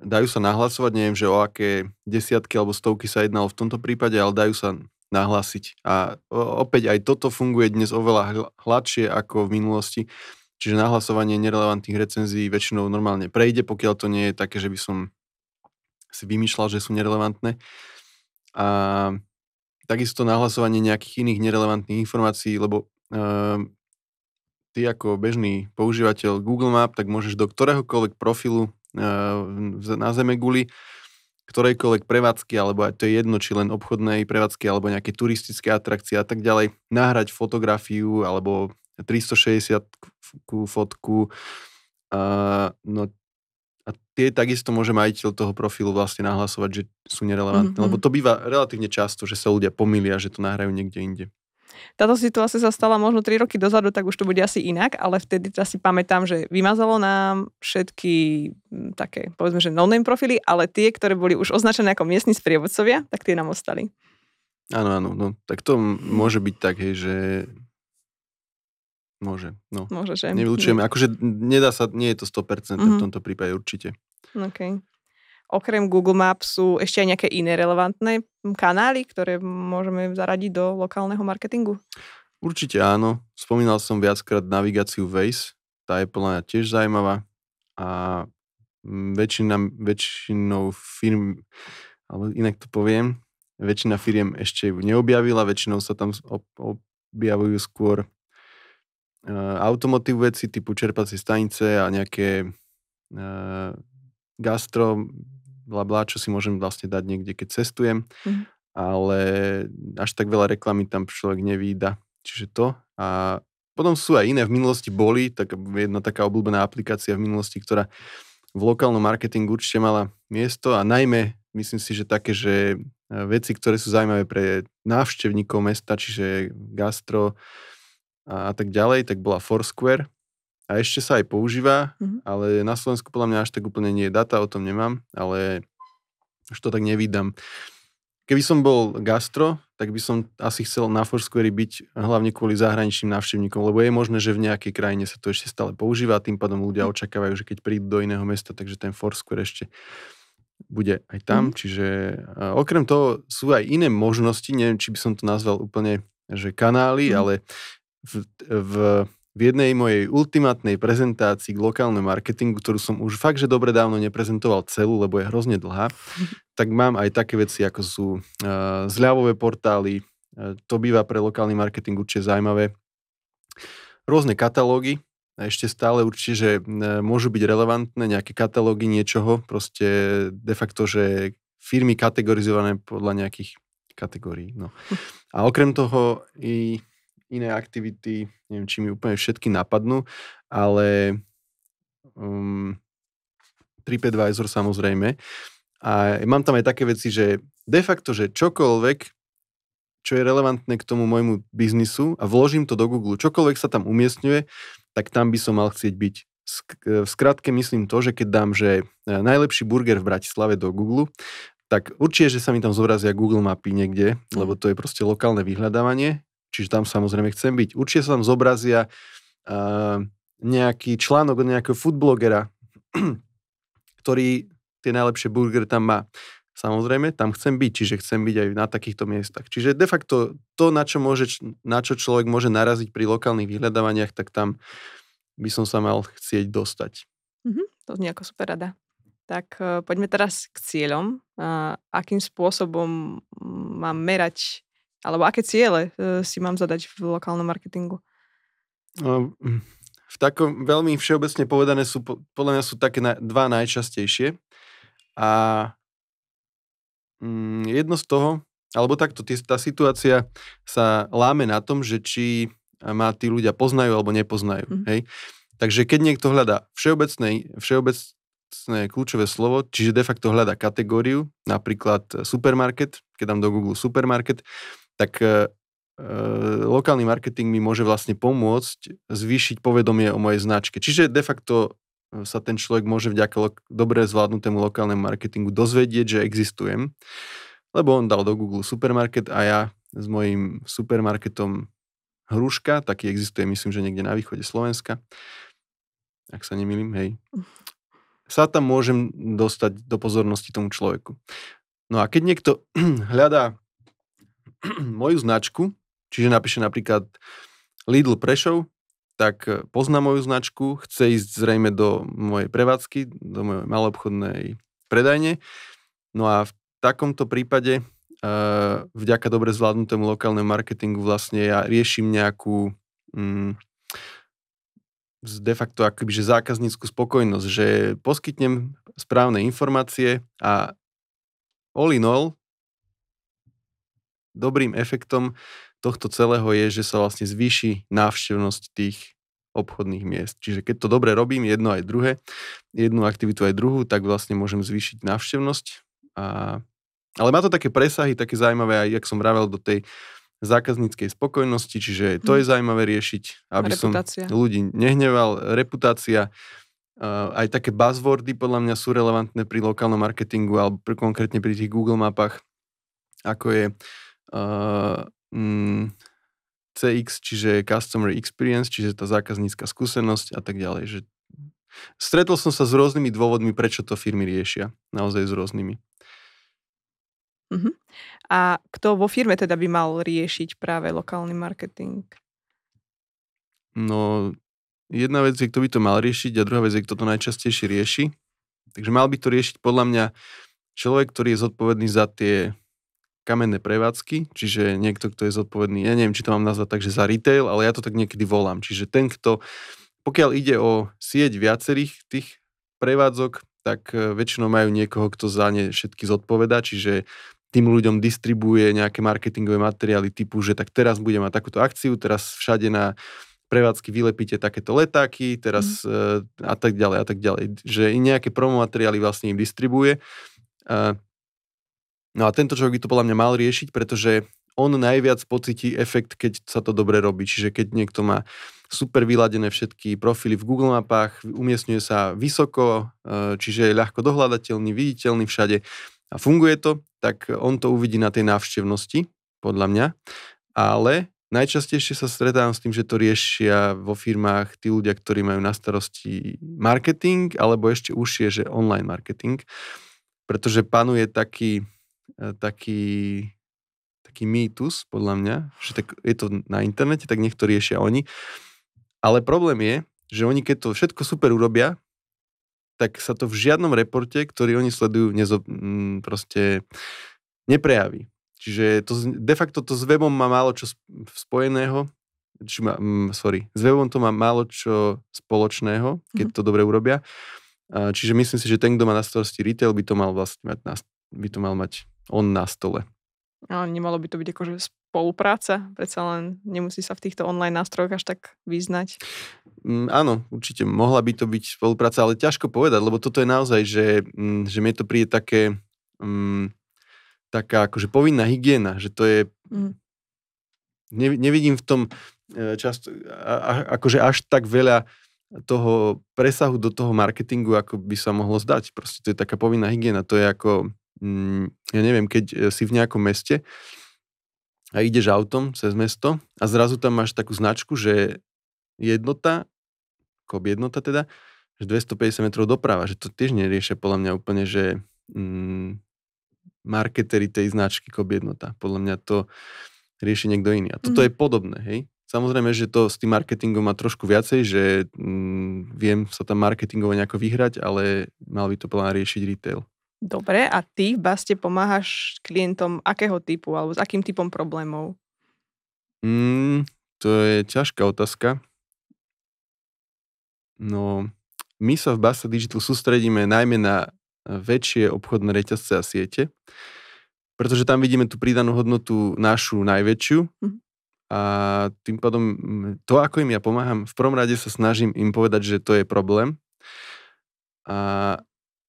dajú sa nahlasovať, neviem, že o aké desiatky alebo stovky sa jednalo v tomto prípade, ale dajú sa nahlásiť. A opäť aj toto funguje dnes oveľa hladšie ako v minulosti. Čiže nahlasovanie nerelevantných recenzií väčšinou normálne prejde, pokiaľ to nie je také, že by som si vymýšľal, že sú nerelevantné. A takisto nahlasovanie nejakých iných nerelevantných informácií, lebo um, ty ako bežný používateľ Google Map, tak môžeš do ktoréhokoľvek profilu na Zemeguli, ktorejkoľvek prevádzky, alebo aj to je jedno, či len obchodnej prevádzky, alebo nejaké turistické atrakcie a tak ďalej, nahrať fotografiu alebo 360 fotku. A, no, a tie takisto môže majiteľ toho profilu vlastne nahlasovať, že sú nerelevantné. Mm-hmm. Lebo to býva relatívne často, že sa ľudia pomýlia, že to nahrajú niekde inde táto situácia sa stala možno 3 roky dozadu, tak už to bude asi inak, ale vtedy si pamätám, že vymazalo nám všetky také, povedzme, že no-name profily, ale tie, ktoré boli už označené ako miestni sprievodcovia, tak tie nám ostali. Áno, áno, no, tak to môže byť tak, hej, že môže, no. Môže, že... Nevylučujeme, akože nedá sa, nie je to 100% mm-hmm. v mhm. tomto prípade určite. OK okrem Google Maps sú ešte aj nejaké iné relevantné kanály, ktoré môžeme zaradiť do lokálneho marketingu? Určite áno. Spomínal som viackrát navigáciu Waze. Tá je podľa tiež zaujímavá. A väčšina, väčšinou firm, alebo inak to poviem, väčšina firiem ešte ju neobjavila, väčšinou sa tam objavujú skôr uh, automotív veci typu čerpacie stanice a nejaké uh, gastro bla bla, čo si môžem vlastne dať niekde, keď cestujem, mm. ale až tak veľa reklamy tam človek nevída. Čiže to. A potom sú aj iné, v minulosti boli, tak jedna taká obľúbená aplikácia v minulosti, ktorá v lokálnom marketingu určite mala miesto a najmä myslím si, že také, že e, veci, ktoré sú zaujímavé pre návštevníkov mesta, čiže gastro a, a tak ďalej, tak bola Foursquare, a ešte sa aj používa, mm-hmm. ale na Slovensku podľa mňa až tak úplne nie je data, o tom nemám, ale už to tak nevídam. Keby som bol gastro, tak by som asi chcel na Foursquare byť hlavne kvôli zahraničným návštevníkom, lebo je možné, že v nejakej krajine sa to ešte stále používa a tým pádom ľudia mhm. očakávajú, že keď prídu do iného mesta, takže ten Foursquare ešte bude aj tam. Mm. Čiže okrem toho sú aj iné možnosti, neviem, či by som to nazval úplne, že kanály, mm. ale v, v, v jednej mojej ultimátnej prezentácii k lokálnemu marketingu, ktorú som už fakt, že dobre dávno neprezentoval celú, lebo je hrozne dlhá, tak mám aj také veci, ako sú uh, zľavové portály, uh, to býva pre lokálny marketing určite zaujímavé, rôzne katalógy, a ešte stále určite, že môžu byť relevantné nejaké katalógy niečoho, proste de facto, že firmy kategorizované podľa nejakých kategórií. No. A okrem toho i iné aktivity, neviem, či mi úplne všetky napadnú, ale um, TripAdvisor samozrejme. A mám tam aj také veci, že de facto, že čokoľvek, čo je relevantné k tomu môjmu biznisu a vložím to do Google, čokoľvek sa tam umiestňuje, tak tam by som mal chcieť byť. V skratke myslím to, že keď dám, že e, najlepší burger v Bratislave do Google, tak určite, že sa mi tam zobrazia Google mapy niekde, mm. lebo to je proste lokálne vyhľadávanie, čiže tam samozrejme chcem byť. Určite sa tam zobrazia uh, nejaký článok od nejakého foodblogera, ktorý tie najlepšie burgery tam má. Samozrejme, tam chcem byť, čiže chcem byť aj na takýchto miestach. Čiže de facto to, na čo, môže, na čo človek môže naraziť pri lokálnych vyhľadávaniach, tak tam by som sa mal chcieť dostať. Mm-hmm, to znie ako super rada. Tak uh, poďme teraz k cieľom. Uh, akým spôsobom mám merať, alebo aké ciele uh, si mám zadať v lokálnom marketingu? Uh, v takom veľmi všeobecne povedané sú, podľa mňa sú také na, dva najčastejšie. A Mm, jedno z toho, alebo takto, tá situácia sa láme na tom, že či ma tí ľudia poznajú alebo nepoznajú. Mm. Hej? Takže keď niekto hľadá všeobecné, všeobecné kľúčové slovo, čiže de facto hľadá kategóriu, napríklad supermarket, keď dám do Google supermarket, tak e, e, lokálny marketing mi môže vlastne pomôcť zvýšiť povedomie o mojej značke. Čiže de facto sa ten človek môže vďaka lo- dobre zvládnutému lokálnemu marketingu dozvedieť, že existujem. Lebo on dal do Google supermarket a ja s mojím supermarketom Hruška, taký existuje, myslím, že niekde na východe Slovenska, ak sa nemýlim, hej, sa tam môžem dostať do pozornosti tomu človeku. No a keď niekto hľadá moju značku, čiže napíše napríklad Lidl Prešov, tak e, pozná moju značku, chce ísť zrejme do mojej prevádzky, do mojej malobchodnej predajne. No a v takomto prípade e, vďaka dobre zvládnutému lokálnemu marketingu vlastne ja riešim nejakú mm, de facto akoby, že zákazníckú spokojnosť, že poskytnem správne informácie a all in all dobrým efektom tohto celého je, že sa vlastne zvýši návštevnosť tých obchodných miest. Čiže keď to dobre robím, jedno aj druhé, jednu aktivitu aj druhú, tak vlastne môžem zvýšiť návštevnosť. A... Ale má to také presahy, také zaujímavé, aj jak som vravel, do tej zákazníckej spokojnosti, čiže to je hm. zaujímavé riešiť, aby reputácia. som ľudí nehneval. Reputácia, aj také buzzwordy podľa mňa sú relevantné pri lokálnom marketingu alebo pri, konkrétne pri tých Google mapách, ako je uh, mm, CX, čiže Customer Experience, čiže tá zákaznícka skúsenosť a tak ďalej. Že stretol som sa s rôznymi dôvodmi, prečo to firmy riešia. Naozaj s rôznymi. Uh-huh. A kto vo firme teda by mal riešiť práve lokálny marketing? No, jedna vec je, kto by to mal riešiť a druhá vec je, kto to najčastejšie rieši. Takže mal by to riešiť podľa mňa človek, ktorý je zodpovedný za tie kamenné prevádzky, čiže niekto, kto je zodpovedný, ja neviem, či to mám nazvať tak, že za retail, ale ja to tak niekedy volám. Čiže ten, kto, pokiaľ ide o sieť viacerých tých prevádzok, tak e, väčšinou majú niekoho, kto za ne všetky zodpoveda, čiže tým ľuďom distribuje nejaké marketingové materiály typu, že tak teraz budeme mať takúto akciu, teraz všade na prevádzky vylepíte takéto letáky, teraz mm. a tak ďalej a tak ďalej. Že i nejaké promo materiály vlastne im distribuje. No a tento človek by to podľa mňa mal riešiť, pretože on najviac pocití efekt, keď sa to dobre robí. Čiže keď niekto má super vyladené všetky profily v Google mapách, umiestňuje sa vysoko, e, čiže je ľahko dohľadateľný, viditeľný všade a funguje to, tak on to uvidí na tej návštevnosti, podľa mňa. Ale najčastejšie sa stretávam s tým, že to riešia vo firmách tí ľudia, ktorí majú na starosti marketing, alebo ešte užšie, že online marketing. pretože panuje taký, taký, taký mýtus, podľa mňa, že tak je to na internete, tak nech to riešia oni. Ale problém je, že oni keď to všetko super urobia, tak sa to v žiadnom reporte, ktorý oni sledujú, nezo, m, proste neprejaví. Čiže to, de facto to s webom má málo čo spojeného, či má, m, sorry, s webom to má málo čo spoločného, keď mm-hmm. to dobre urobia. Čiže myslím si, že ten, kto má na starosti retail, by to mal vlastne mať na, by to mal mať on na stole. Ale nemalo by to byť akože spolupráca? Predsa len nemusí sa v týchto online nástrojoch až tak vyznať? Mm, áno, určite mohla by to byť spolupráca, ale ťažko povedať, lebo toto je naozaj, že, mm, že mne to príde také mm, taká akože povinná hygiena, že to je... Mm. Ne, nevidím v tom e, často, a, akože až tak veľa toho presahu do toho marketingu, ako by sa mohlo zdať. Proste to je taká povinná hygiena. To je ako, ja neviem, keď e, si v nejakom meste a ideš autom cez mesto a zrazu tam máš takú značku, že jednota, kop jednota teda, že 250 metrov doprava, že to tiež neriešia podľa mňa úplne, že mm, marketery tej značky Kob jednota. Podľa mňa to rieši niekto iný. A toto mm. je podobné, hej? Samozrejme, že to s tým marketingom má trošku viacej, že mm, viem sa tam marketingovo nejako vyhrať, ale mal by to plán riešiť retail. Dobre, a ty v Baste pomáhaš klientom akého typu, alebo s akým typom problémov? Mm, to je ťažká otázka. No, my sa v Basta Digital sústredíme najmä na väčšie obchodné reťazce a siete, pretože tam vidíme tú pridanú hodnotu našu najväčšiu mm. a tým pádom to, ako im ja pomáham, v prvom rade sa snažím im povedať, že to je problém a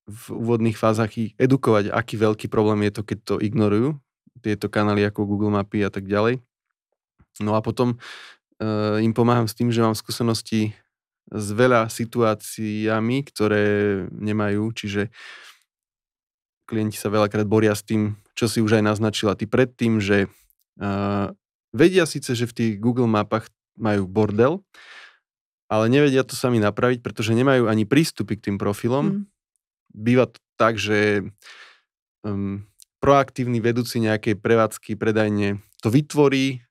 v úvodných fázach ich edukovať, aký veľký problém je to, keď to ignorujú, tieto kanály ako Google Mapy a tak ďalej. No a potom uh, im pomáham s tým, že mám skúsenosti s veľa situáciami, ktoré nemajú, čiže klienti sa veľakrát boria s tým, čo si už aj naznačila ty predtým, že uh, vedia síce, že v tých Google mapách majú bordel, ale nevedia to sami napraviť, pretože nemajú ani prístupy k tým profilom. Mm. Býva to tak, že um, proaktívny vedúci nejakej prevádzky, predajne to vytvorí,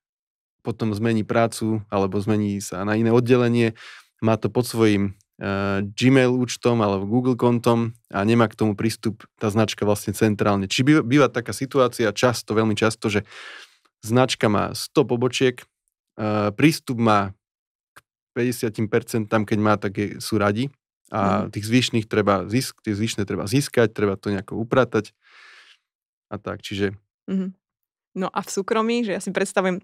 potom zmení prácu alebo zmení sa na iné oddelenie, má to pod svojím uh, Gmail účtom alebo Google kontom a nemá k tomu prístup tá značka vlastne centrálne. Či býva, býva taká situácia často, veľmi často, že značka má 100 pobočiek, uh, prístup má k 50%, tam keď má, tak je, sú radi a mm. tých zvyšných treba zisk, tie zvyšné treba získať, treba to nejako upratať a tak, čiže... Mm-hmm. No a v súkromí, že ja si predstavujem,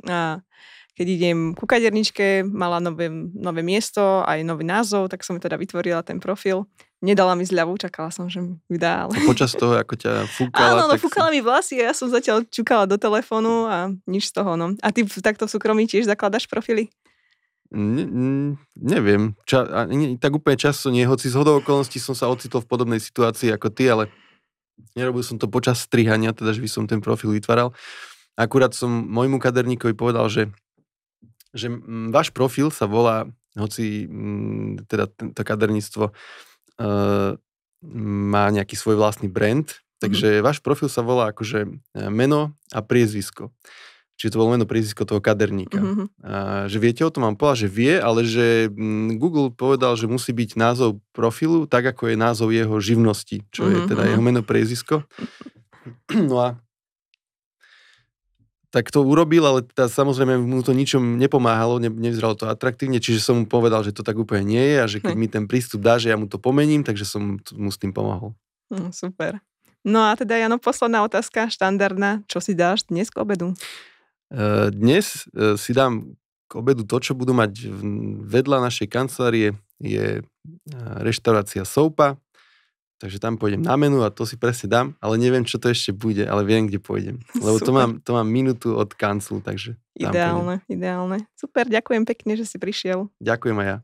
keď idem ku kaderničke, mala nové, nové miesto, aj nový názov, tak som teda vytvorila ten profil. Nedala mi zľavu, čakala som, že mi dá. Ale... A počas toho, ako ťa fúkala? Áno, no, fúkala si... mi vlasy a ja som zatiaľ čukala do telefónu a nič z toho. No. A ty takto v súkromí tiež zakladaš profily? Ne, neviem. Ča, nie, tak úplne často nie, hoci z hodou okolností som sa ocitol v podobnej situácii ako ty, ale nerobil som to počas strihania, teda že by som ten profil vytváral. Akurát som môjmu kaderníkovi povedal, že že váš profil sa volá, hoci teda to kaderníctvo uh, má nejaký svoj vlastný brand, takže mm-hmm. váš profil sa volá akože e, meno a priezvisko. Čiže to bolo meno priezvisko toho kaderníka. Mm-hmm. A, že viete o tom, mám povedal, že vie, ale že Google povedal, že musí byť názov profilu tak, ako je názov jeho živnosti, čo mm-hmm. je teda jeho meno priezvisko. No a tak to urobil, ale teda samozrejme mu to ničom nepomáhalo, ne, nevyzeralo to atraktívne, čiže som mu povedal, že to tak úplne nie je a že keď hm. mi ten prístup dá, že ja mu to pomením, takže som mu s tým pomohol. Hm, super. No a teda Jano, posledná otázka, štandardná. Čo si dáš dnes k obedu? Uh, dnes uh, si dám k obedu to, čo budú mať vedľa našej kancelárie, je uh, reštaurácia Soupa, Takže tam pôjdem na menu a to si presne dám, ale neviem, čo to ešte bude, ale viem, kde pôjdem. Lebo to mám, to mám minútu od kanclu, takže Ideálne, pôjdem. ideálne. Super, ďakujem pekne, že si prišiel. Ďakujem aj ja.